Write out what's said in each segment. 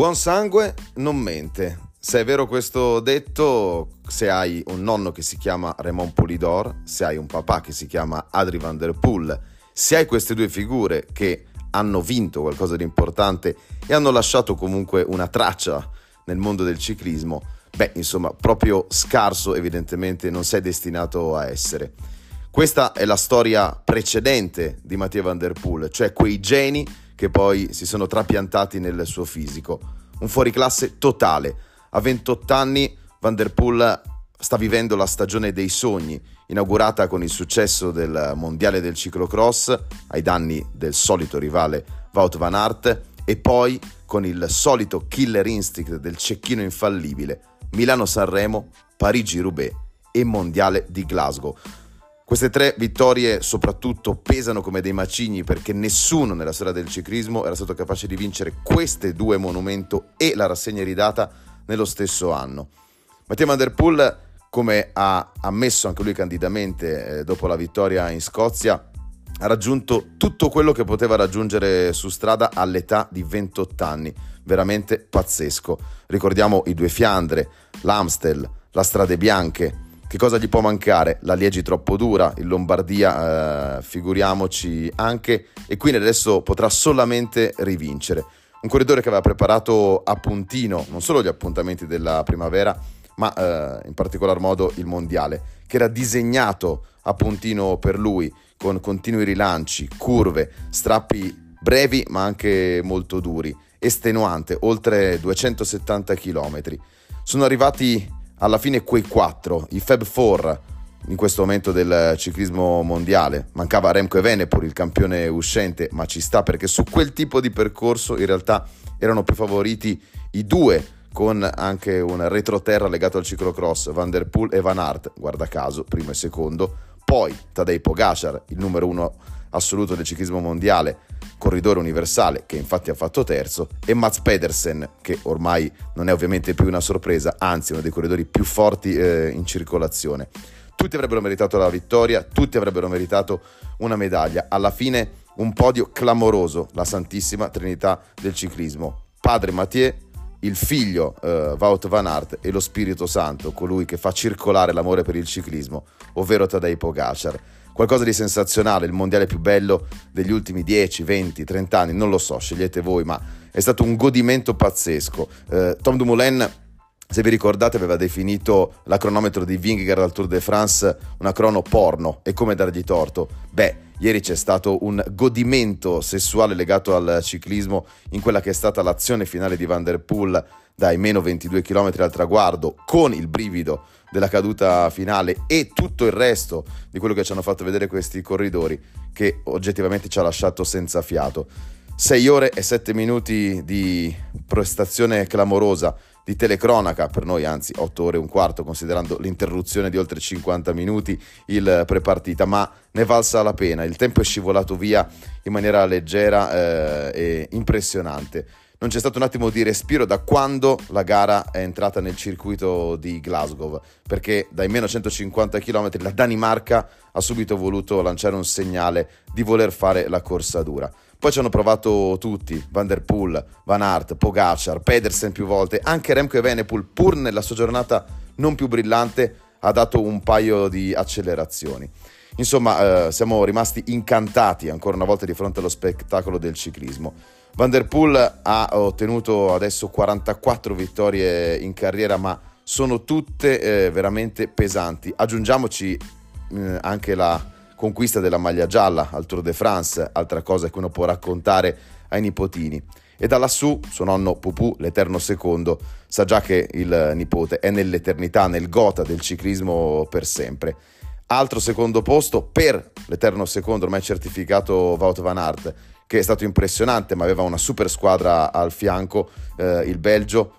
Buon sangue non mente. Se è vero questo detto, se hai un nonno che si chiama Raymond Polidor, se hai un papà che si chiama Adri Van Der Poel, se hai queste due figure che hanno vinto qualcosa di importante e hanno lasciato comunque una traccia nel mondo del ciclismo, beh, insomma, proprio scarso evidentemente non sei destinato a essere. Questa è la storia precedente di Mattia Van Der Poel, cioè quei geni che poi si sono trapiantati nel suo fisico. Un fuoriclasse totale. A 28 anni Van der Poel sta vivendo la stagione dei sogni, inaugurata con il successo del mondiale del ciclocross ai danni del solito rivale Wout van Aert e poi con il solito killer instinct del cecchino infallibile Milano-Sanremo, Parigi-Roubaix e mondiale di Glasgow. Queste tre vittorie soprattutto pesano come dei macigni perché nessuno nella storia del ciclismo era stato capace di vincere queste due monumento e la rassegna ridata nello stesso anno. Mattia Van Der Poel, come ha ammesso anche lui candidamente eh, dopo la vittoria in Scozia, ha raggiunto tutto quello che poteva raggiungere su strada all'età di 28 anni, veramente pazzesco. Ricordiamo i due Fiandre, l'Amstel, la Strade Bianche, che cosa gli può mancare? La Liegi troppo dura, il Lombardia, eh, figuriamoci anche, e quindi adesso potrà solamente rivincere. Un corridore che aveva preparato a puntino non solo gli appuntamenti della primavera, ma eh, in particolar modo il mondiale, che era disegnato a puntino per lui, con continui rilanci, curve, strappi brevi ma anche molto duri, estenuante, oltre 270 km. Sono arrivati alla fine quei quattro, i Fab Four in questo momento del ciclismo mondiale. Mancava Remco Evenepoel, il campione uscente, ma ci sta perché su quel tipo di percorso in realtà erano più favoriti i due con anche un retroterra legato al ciclocross, Van der Poel e Van Aert, guarda caso, primo e secondo, poi Tadej Pogacar, il numero uno assoluto del ciclismo mondiale, corridore universale che infatti ha fatto terzo, e Mats Pedersen che ormai non è ovviamente più una sorpresa, anzi uno dei corridori più forti eh, in circolazione. Tutti avrebbero meritato la vittoria, tutti avrebbero meritato una medaglia. Alla fine un podio clamoroso, la Santissima Trinità del ciclismo. Padre Mathieu, il figlio eh, Wout van Aert e lo Spirito Santo, colui che fa circolare l'amore per il ciclismo, ovvero Tadej Pogacar qualcosa di sensazionale, il mondiale più bello degli ultimi 10, 20, 30 anni, non lo so, scegliete voi, ma è stato un godimento pazzesco. Eh, Tom Dumoulin se vi ricordate aveva definito la cronometro di Vingegaard al Tour de France una crono porno e come dargli torto? Beh, ieri c'è stato un godimento sessuale legato al ciclismo in quella che è stata l'azione finale di Van der Poel dai meno 22 km al traguardo con il brivido della caduta finale e tutto il resto di quello che ci hanno fatto vedere questi corridori che oggettivamente ci ha lasciato senza fiato. 6 ore e 7 minuti di prestazione clamorosa, di telecronaca per noi, anzi 8 ore e un quarto, considerando l'interruzione di oltre 50 minuti il prepartita, ma ne valsa la pena. Il tempo è scivolato via in maniera leggera eh, e impressionante non c'è stato un attimo di respiro da quando la gara è entrata nel circuito di Glasgow, perché dai meno 150 km la Danimarca ha subito voluto lanciare un segnale di voler fare la corsa dura. Poi ci hanno provato tutti, Van der Poel, Van Aert, Pogacar, Pedersen più volte, anche Remco e Venepool, pur nella sua giornata non più brillante, ha dato un paio di accelerazioni. Insomma, eh, siamo rimasti incantati ancora una volta di fronte allo spettacolo del ciclismo. Van der Poel ha ottenuto adesso 44 vittorie in carriera, ma sono tutte eh, veramente pesanti. Aggiungiamoci eh, anche la conquista della maglia gialla al Tour de France, altra cosa che uno può raccontare ai nipotini. E da lassù suo nonno Pupù, l'eterno secondo, sa già che il nipote è nell'eternità, nel gota del ciclismo per sempre. Altro secondo posto per l'eterno secondo, ormai certificato Wout van Aert, che è stato impressionante, ma aveva una super squadra al fianco, eh, il Belgio.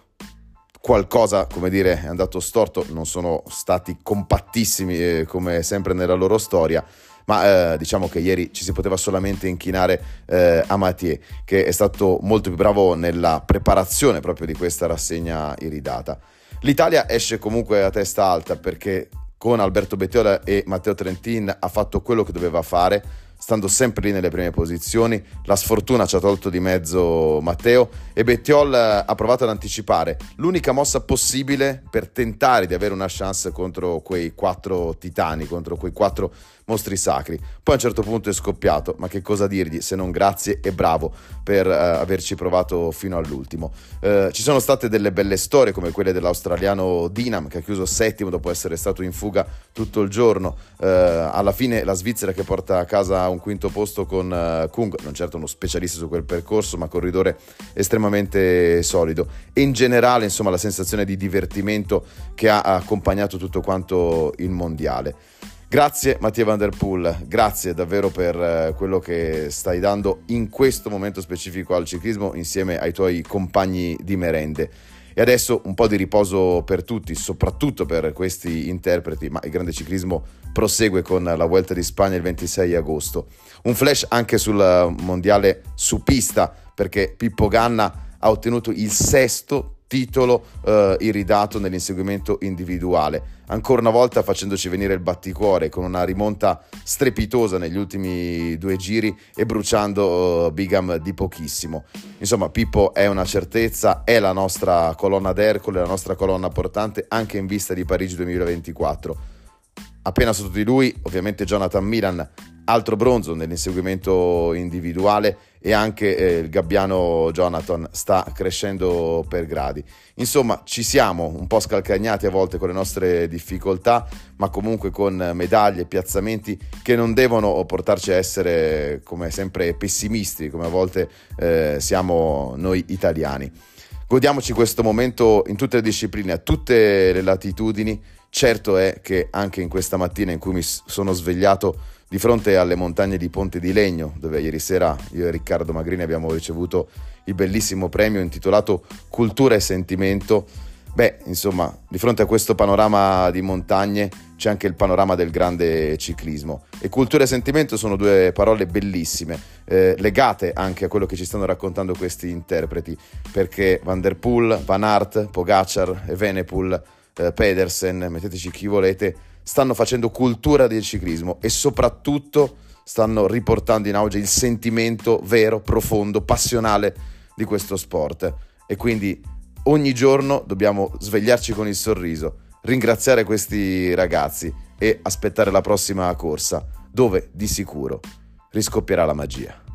Qualcosa, come dire, è andato storto, non sono stati compattissimi eh, come sempre nella loro storia, ma eh, diciamo che ieri ci si poteva solamente inchinare eh, a Mathieu, che è stato molto più bravo nella preparazione proprio di questa rassegna iridata. L'Italia esce comunque a testa alta perché con Alberto Bettiola e Matteo Trentin ha fatto quello che doveva fare, stando sempre lì nelle prime posizioni. La sfortuna ci ha tolto di mezzo Matteo e Bettiol eh, ha provato ad anticipare l'unica mossa possibile per tentare di avere una chance contro quei quattro titani, contro quei quattro mostri sacri. Poi a un certo punto è scoppiato, ma che cosa dirgli se non grazie e bravo per uh, averci provato fino all'ultimo. Uh, ci sono state delle belle storie come quelle dell'australiano Dinam che ha chiuso settimo dopo essere stato in fuga tutto il giorno. Uh, alla fine la Svizzera che porta a casa un quinto posto con Kung, non certo uno specialista su quel percorso, ma corridore estremamente solido. E in generale, insomma, la sensazione di divertimento che ha accompagnato tutto quanto il mondiale. Grazie Mattia Van Der Poel, grazie davvero per eh, quello che stai dando in questo momento specifico al ciclismo insieme ai tuoi compagni di merende. E adesso un po' di riposo per tutti, soprattutto per questi interpreti, ma il grande ciclismo prosegue con la Vuelta di Spagna il 26 agosto. Un flash anche sul mondiale su pista, perché Pippo Ganna ha ottenuto il sesto titolo eh, iridato nell'inseguimento individuale, ancora una volta facendoci venire il batticuore con una rimonta strepitosa negli ultimi due giri e bruciando uh, Bigam di pochissimo. Insomma, Pippo è una certezza, è la nostra colonna d'Ercole, la nostra colonna portante anche in vista di Parigi 2024. Appena sotto di lui, ovviamente Jonathan Milan altro bronzo nell'inseguimento individuale e anche eh, il gabbiano Jonathan sta crescendo per gradi. Insomma, ci siamo un po' scalcagnati a volte con le nostre difficoltà, ma comunque con medaglie e piazzamenti che non devono portarci a essere come sempre pessimisti, come a volte eh, siamo noi italiani. Godiamoci questo momento in tutte le discipline, a tutte le latitudini. Certo è che anche in questa mattina in cui mi sono svegliato di fronte alle montagne di Ponte di Legno, dove ieri sera io e Riccardo Magrini abbiamo ricevuto il bellissimo premio intitolato Cultura e Sentimento. Beh, insomma, di fronte a questo panorama di montagne c'è anche il panorama del grande ciclismo. E cultura e sentimento sono due parole bellissime, eh, legate anche a quello che ci stanno raccontando questi interpreti, perché Van der Poel, Van Aert, Pogacar, Evenepoel, eh, Pedersen, metteteci chi volete, stanno facendo cultura del ciclismo e soprattutto stanno riportando in auge il sentimento vero, profondo, passionale di questo sport. E quindi ogni giorno dobbiamo svegliarci con il sorriso, ringraziare questi ragazzi e aspettare la prossima corsa, dove di sicuro riscoppierà la magia.